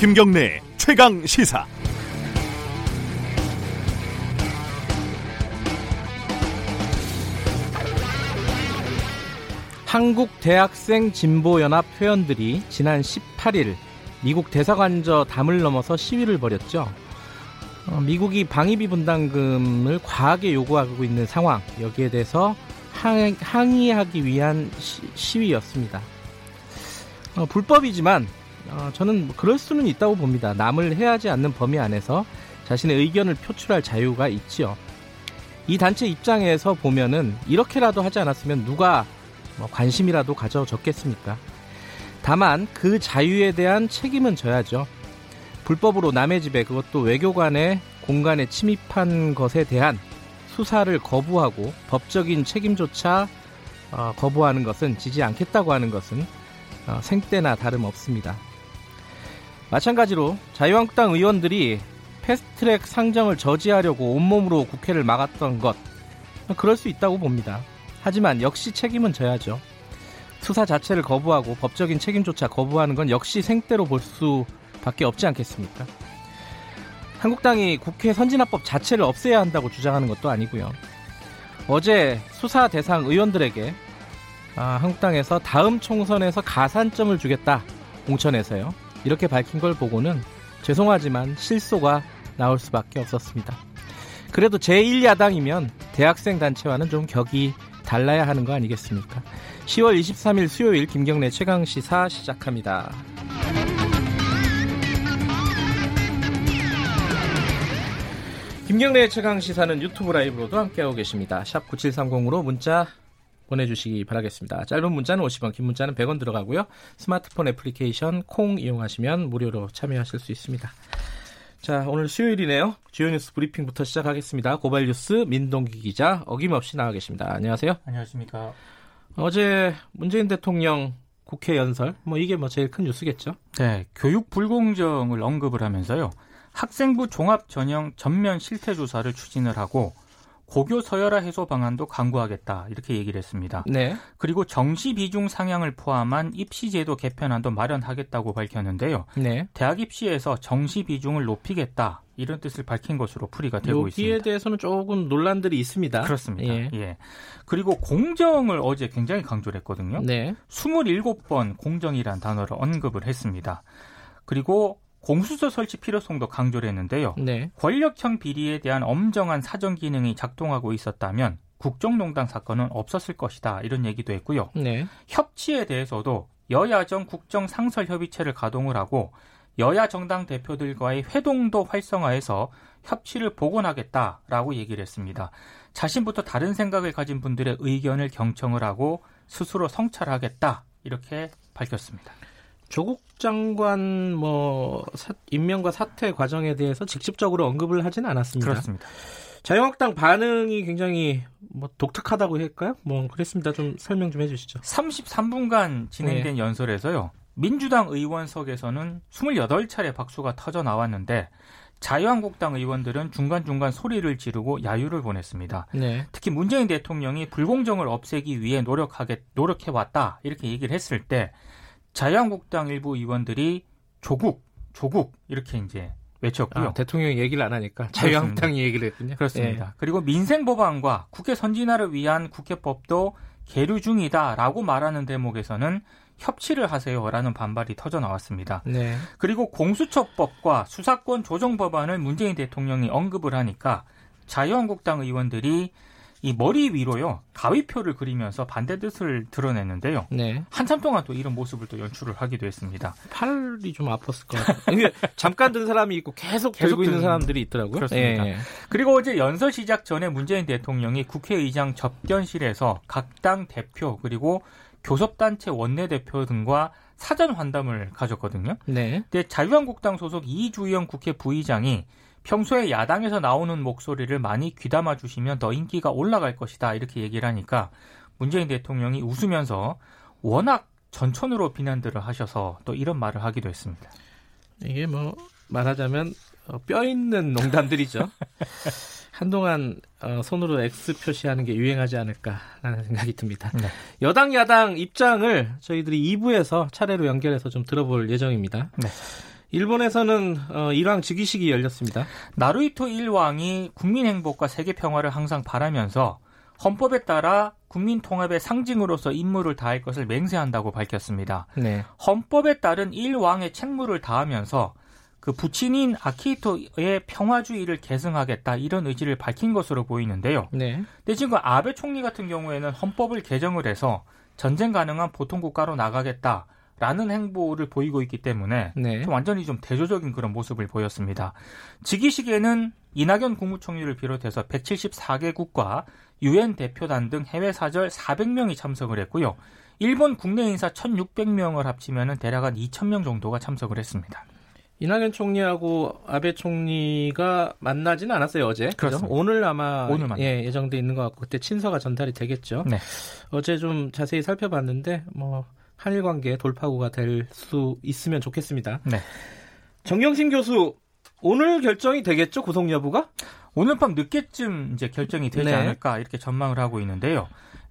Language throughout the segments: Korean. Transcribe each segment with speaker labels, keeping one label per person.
Speaker 1: 김경래 최강 시사.
Speaker 2: 한국 대학생 진보 연합 회원들이 지난 18일 미국 대사관저 담을 넘어서 시위를 벌였죠. 어, 미국이 방위비 분담금을 과하게 요구하고 있는 상황 여기에 대해서 항, 항의하기 위한 시, 위였습니다 어, 불법이지만 어, 저는 뭐 그럴 수는 있다고 봅니다. 남을 해하지 않는 범위 안에서 자신의 의견을 표출할 자유가 있지요. 이 단체 입장에서 보면은 이렇게라도 하지 않았으면 누가 뭐 관심이라도 가져졌겠습니까? 다만 그 자유에 대한 책임은 져야죠. 불법으로 남의 집에 그것도 외교관의 공간에 침입한 것에 대한 수사를 거부하고 법적인 책임조차 어, 거부하는 것은 지지 않겠다고 하는 것은 어, 생때나 다름없습니다. 마찬가지로 자유한국당 의원들이 패스트트랙 상정을 저지하려고 온몸으로 국회를 막았던 것 그럴 수 있다고 봅니다. 하지만 역시 책임은 져야죠. 수사 자체를 거부하고 법적인 책임조차 거부하는 건 역시 생떼로 볼 수밖에 없지 않겠습니까? 한국당이 국회 선진화법 자체를 없애야 한다고 주장하는 것도 아니고요. 어제 수사 대상 의원들에게 아, 한국당에서 다음 총선에서 가산점을 주겠다 공천에서요. 이렇게 밝힌 걸 보고는 죄송하지만 실소가 나올 수밖에 없었습니다. 그래도 제1야당이면 대학생 단체와는 좀 격이 달라야 하는 거 아니겠습니까? 10월 23일 수요일 김경래 최강 시사 시작합니다. 김경래 최강 시사는 유튜브 라이브로도 함께하고 계십니다. 샵 9730으로 문자 보내주시기 바라겠습니다. 짧은 문자는 50원, 긴 문자는 100원 들어가고요. 스마트폰 애플리케이션 콩 이용하시면 무료로 참여하실 수 있습니다. 자, 오늘 수요일이네요. 주요 뉴스 브리핑부터 시작하겠습니다. 고발 뉴스 민동기 기자 어김없이 나와 계십니다. 안녕하세요.
Speaker 3: 안녕하십니까.
Speaker 2: 어제 문재인 대통령 국회 연설, 뭐 이게 뭐 제일 큰 뉴스겠죠?
Speaker 3: 네, 교육 불공정을 언급을 하면서요. 학생부 종합 전형 전면 실태 조사를 추진을 하고 고교 서열화 해소 방안도 강구하겠다 이렇게 얘기를 했습니다.
Speaker 2: 네.
Speaker 3: 그리고 정시 비중 상향을 포함한 입시 제도 개편안도 마련하겠다고 밝혔는데요.
Speaker 2: 네.
Speaker 3: 대학 입시에서 정시 비중을 높이겠다 이런 뜻을 밝힌 것으로 풀이가 되고 있습니다.
Speaker 2: 여기에 대해서는 조금 논란들이 있습니다.
Speaker 3: 그렇습니다. 예. 예. 그리고 공정을 어제 굉장히 강조를 했거든요.
Speaker 2: 네.
Speaker 3: 27번 공정이란 단어를 언급을 했습니다. 그리고 공수처 설치 필요성도 강조를 했는데요.
Speaker 2: 네.
Speaker 3: 권력형 비리에 대한 엄정한 사정 기능이 작동하고 있었다면 국정농단 사건은 없었을 것이다. 이런 얘기도 했고요.
Speaker 2: 네.
Speaker 3: 협치에 대해서도 여야정 국정 상설 협의체를 가동을 하고 여야 정당 대표들과의 회동도 활성화해서 협치를 복원하겠다라고 얘기를 했습니다. 자신부터 다른 생각을 가진 분들의 의견을 경청을 하고 스스로 성찰하겠다 이렇게 밝혔습니다.
Speaker 2: 조국 장관 뭐 사, 임명과 사퇴 과정에 대해서 직접적으로 언급을 하지는 않았습니다.
Speaker 3: 그렇습니다.
Speaker 2: 자유한국당 반응이 굉장히 뭐 독특하다고 할까요? 뭐 그랬습니다. 좀 설명 좀 해주시죠.
Speaker 3: 33분간 진행된 네. 연설에서요. 민주당 의원석에서는 28차례 박수가 터져 나왔는데 자유한국당 의원들은 중간중간 소리를 지르고 야유를 보냈습니다.
Speaker 2: 네.
Speaker 3: 특히 문재인 대통령이 불공정을 없애기 위해 노력하게 노력해 왔다 이렇게 얘기를 했을 때 자유한국당 일부 의원들이 조국, 조국 이렇게 이제 외쳤고요.
Speaker 2: 아, 대통령이 얘기를 안 하니까 자유한국당이 얘기를 했군요.
Speaker 3: 그렇습니다. 예. 그리고 민생 법안과 국회 선진화를 위한 국회법도 계류 중이다라고 말하는 대목에서는 협치를 하세요라는 반발이 터져 나왔습니다.
Speaker 2: 네.
Speaker 3: 그리고 공수처법과 수사권 조정 법안을 문재인 대통령이 언급을 하니까 자유한국당 의원들이 이 머리 위로요 가위표를 그리면서 반대 뜻을 드러냈는데요.
Speaker 2: 네.
Speaker 3: 한참 동안 또 이런 모습을 또 연출을 하기도 했습니다.
Speaker 2: 팔이 좀 아팠을 것 같아요. 잠깐 든 사람이 있고 계속, 계속 들고 있는 사람들이 있더라고요.
Speaker 3: 그렇습니다. 예. 그리고 어제 연설 시작 전에 문재인 대통령이 국회의장 접견실에서 각 당 대표 그리고 교섭단체 원내대표 등과 사전 환담을 가졌거든요.
Speaker 2: 네.
Speaker 3: 근데 자유한국당 소속 이주영 국회 부의장이 평소에 야당에서 나오는 목소리를 많이 귀담아 주시면 더 인기가 올라갈 것이다 이렇게 얘기를 하니까 문재인 대통령이 웃으면서 워낙 전천으로 비난들을 하셔서 또 이런 말을 하기도 했습니다.
Speaker 2: 이게 뭐 말하자면 어, 뼈 있는 농담들이죠. 한동안 어, 손으로 X 표시하는 게 유행하지 않을까라는 생각이 듭니다.
Speaker 3: 네.
Speaker 2: 여당 야당 입장을 저희들이 2부에서 차례로 연결해서 좀 들어볼 예정입니다.
Speaker 3: 네.
Speaker 2: 일본에서는 어, 일왕 즉위식이 열렸습니다.
Speaker 3: 나루이토 일왕이 국민 행복과 세계 평화를 항상 바라면서 헌법에 따라 국민 통합의 상징으로서 임무를 다할 것을 맹세한다고 밝혔습니다. 네. 헌법에 따른 일왕의 책무를 다하면서 그 부친인 아키히토의 평화주의를 계승하겠다 이런 의지를 밝힌 것으로 보이는데요. 네. 근데 지금 아베 총리 같은 경우에는 헌법을 개정을 해서 전쟁 가능한 보통 국가로 나가겠다. 라는 행보를 보이고 있기 때문에 네. 좀 완전히 좀 대조적인 그런 모습을 보였습니다. 즉위식에는 이낙연 국무총리를 비롯해서 174개국과 유엔 대표단 등 해외 사절 400명이 참석을 했고요. 일본 국내 인사 1,600명을 합치면 대략 한 2,000명 정도가 참석을 했습니다.
Speaker 2: 이낙연 총리하고 아베 총리가 만나지는 않았어요 어제. 그렇죠. 오늘 아마 오늘 예, 예정돼 있는 것 같고 그때 친서가 전달이 되겠죠. 네. 어제 좀 자세히 살펴봤는데 뭐 한일 관계 돌파구가 될 수 있으면 좋겠습니다. 네. 정경심 교수 오늘 결정이 되겠죠 구속 여부가?
Speaker 3: 오늘 밤 늦게쯤 이제 결정이 되지 네. 않을까 이렇게 전망을 하고 있는데요.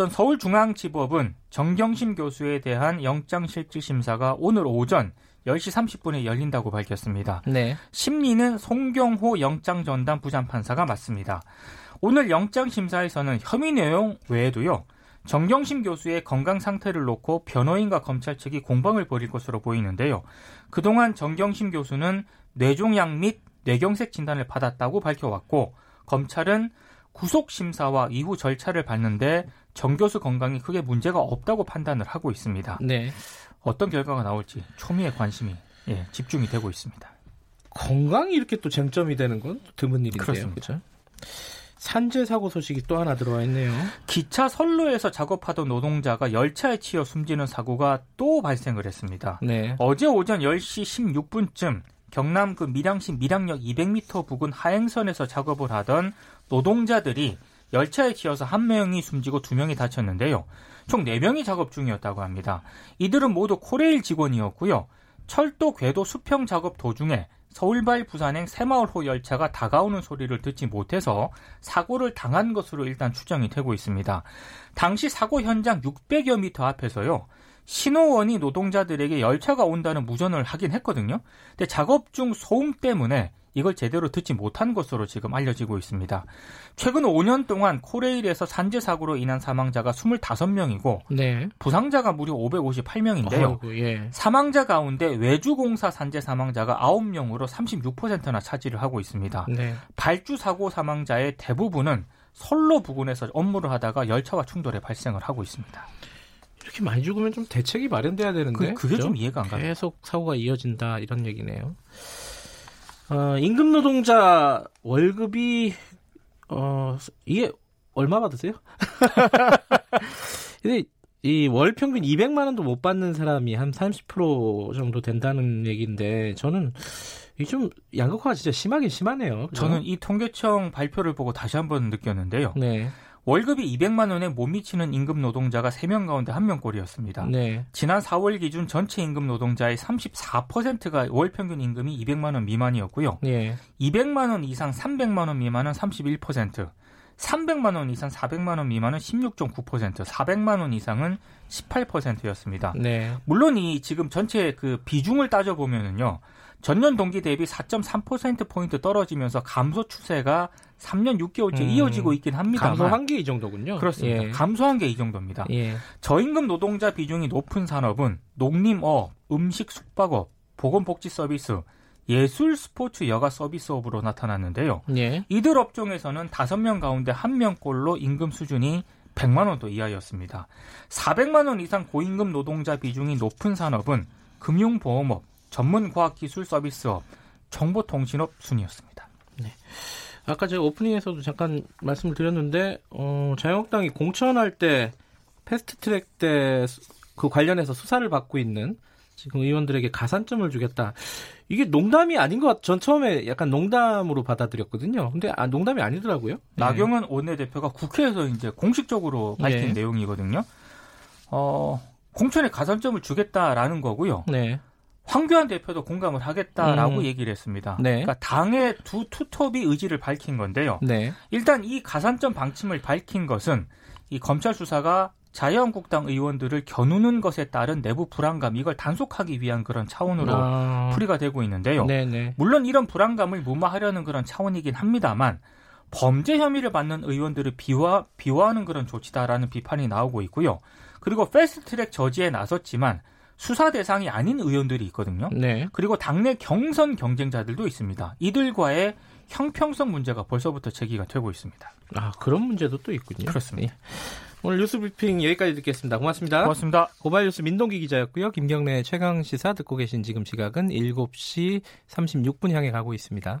Speaker 3: 일단 서울중앙지법은 정경심 교수에 대한 영장실질심사가 오늘 오전 10시 30분에 열린다고 밝혔습니다. 네. 심리는 송경호 영장전담 부장판사가 맡습니다. 오늘 영장심사에서는 혐의 내용 외에도요. 정경심 교수의 건강 상태를 놓고 변호인과 검찰 측이 공방을 벌일 것으로 보이는데요. 그동안 정경심 교수는 뇌종양 및 뇌경색 진단을 받았다고 밝혀왔고 검찰은 구속 심사와 이후 절차를 밟는데 정 교수 건강이 크게 문제가 없다고 판단을 하고 있습니다. 네. 어떤 결과가 나올지 초미의 관심이 예, 집중이 되고 있습니다.
Speaker 2: 건강이 이렇게 또 쟁점이 되는 건 드문 일인데요. 그렇습니다. 산재 사고 소식이 또 하나 들어와 있네요.
Speaker 3: 기차 선로에서 작업하던 노동자가 열차에 치여 숨지는 사고가 또 발생을 했습니다. 네. 어제 오전 10시 16분쯤 경남 그 밀양시 밀양역 200m 부근 하행선에서 작업을 하던 노동자들이 열차에 치여서 한 명이 숨지고 두 명이 다쳤는데요. 총 4명이 작업 중이었다고 합니다. 이들은 모두 코레일 직원이었고요. 철도 궤도 수평 작업 도중에 서울발 부산행 새마을호 열차가 다가오는 소리를 듣지 못해서 사고를 당한 것으로 일단 추정이 되고 있습니다. 당시 사고 현장 600여 미터 앞에서요. 신호원이 노동자들에게 열차가 온다는 무전을 하긴 했거든요. 근데 작업 중 소음 때문에 이걸 제대로 듣지 못한 것으로 지금 알려지고 있습니다. 최근 5년 동안 코레일에서 산재 사고로 인한 사망자가 25명이고 네. 부상자가 무려 558명인데요. 어이구, 예. 사망자 가운데 외주공사 산재 사망자가 9명으로 36%나 차지를 하고 있습니다. 네. 발주 사고 사망자의 대부분은 선로 부근에서 업무를 하다가 열차와 충돌에 발생을 하고 있습니다.
Speaker 2: 이렇게 많이 죽으면 좀 대책이 마련돼야 되는데
Speaker 3: 그, 게좀 이해가 안 가요.
Speaker 2: 계속 사고가 이어진다 이런 얘기네요. 어, 임금 노동자 월급이 어 이게 얼마 받으세요? 근데 이 월 평균 200만 원도 못 받는 사람이 한 30% 정도 된다는 얘기인데 저는 이게 좀 양극화가 진짜 심하게 심하네요.
Speaker 3: 그죠? 저는 이 통계청 발표를 보고 다시 한번 느꼈는데요. 네. 월급이 200만 원에 못 미치는 임금 노동자가 3명 가운데 1명 꼴이었습니다. 네. 지난 4월 기준 전체 임금 노동자의 34%가 월 평균 임금이 200만 원 미만이었고요. 네. 200만 원 이상 300만 원 미만은 31%, 300만 원 이상 400만 원 미만은 16.9%, 400만 원 이상은 18%였습니다. 네. 물론 이 지금 전체 그 비중을 따져 보면은요. 전년 동기 대비 4.3%포인트 떨어지면서 감소 추세가 3년 6개월째 음, 이어지고 있긴 합니다.
Speaker 2: 감소한 게 이 정도군요.
Speaker 3: 그렇습니다. 예. 감소한 게 이 정도입니다. 예. 저임금 노동자 비중이 높은 산업은 농림업, 음식 숙박업, 보건복지 서비스, 예술 스포츠 여가 서비스업으로 나타났는데요. 예. 이들 업종에서는 5명 가운데 1명꼴로 임금 수준이 100만 원도 이하였습니다. 400만 원 이상 고임금 노동자 비중이 높은 산업은 금융보험업, 전문 과학기술 서비스업, 정보통신업 순이었습니다. 네.
Speaker 2: 아까 제가 오프닝에서도 잠깐 말씀을 드렸는데 어, 자유한국당이 공천할 때 패스트트랙 때 그 관련해서 수사를 받고 있는 지금 의원들에게 가산점을 주겠다. 이게 농담이 아닌 것 같, 전 처음에 약간 농담으로 받아들였거든요. 근데 아, 농담이 아니더라고요. 네.
Speaker 3: 나경원 원내대표가 국회에서 이제 공식적으로 밝힌 네. 내용이거든요. 어, 공천에 가산점을 주겠다라는 거고요. 네. 황교안 대표도 공감을 하겠다라고 음. 얘기를 했습니다. 네. 그러니까 당의 두 투톱이 의지를 밝힌 건데요. 네. 일단 이 가산점 방침을 밝힌 것은 이 검찰 수사가 자유한국당 의원들을 겨누는 것에 따른 내부 불안감 이걸 단속하기 위한 그런 차원으로 아... 풀이가 되고 있는데요. 네네. 물론 이런 불안감을 무마하려는 그런 차원이긴 합니다만 범죄 혐의를 받는 의원들을 비화 비화하는 그런 조치다라는 비판이 나오고 있고요. 그리고 패스트트랙 저지에 나섰지만 수사 대상이 아닌 의원들이 있거든요. 네. 그리고 당내 경선 경쟁자들도 있습니다. 이들과의 형평성 문제가 벌써부터 제기가 되고 있습니다.
Speaker 2: 아 그런 문제도 또 있군요.
Speaker 3: 그렇습니다. 네.
Speaker 2: 오늘 뉴스 브리핑 여기까지 듣겠습니다. 고맙습니다.
Speaker 3: 고맙습니다.
Speaker 2: 고발 뉴스 민동기 기자였고요. 김경래 최강 시사 듣고 계신 지금 시각은 7시 36분 향해 가고 있습니다.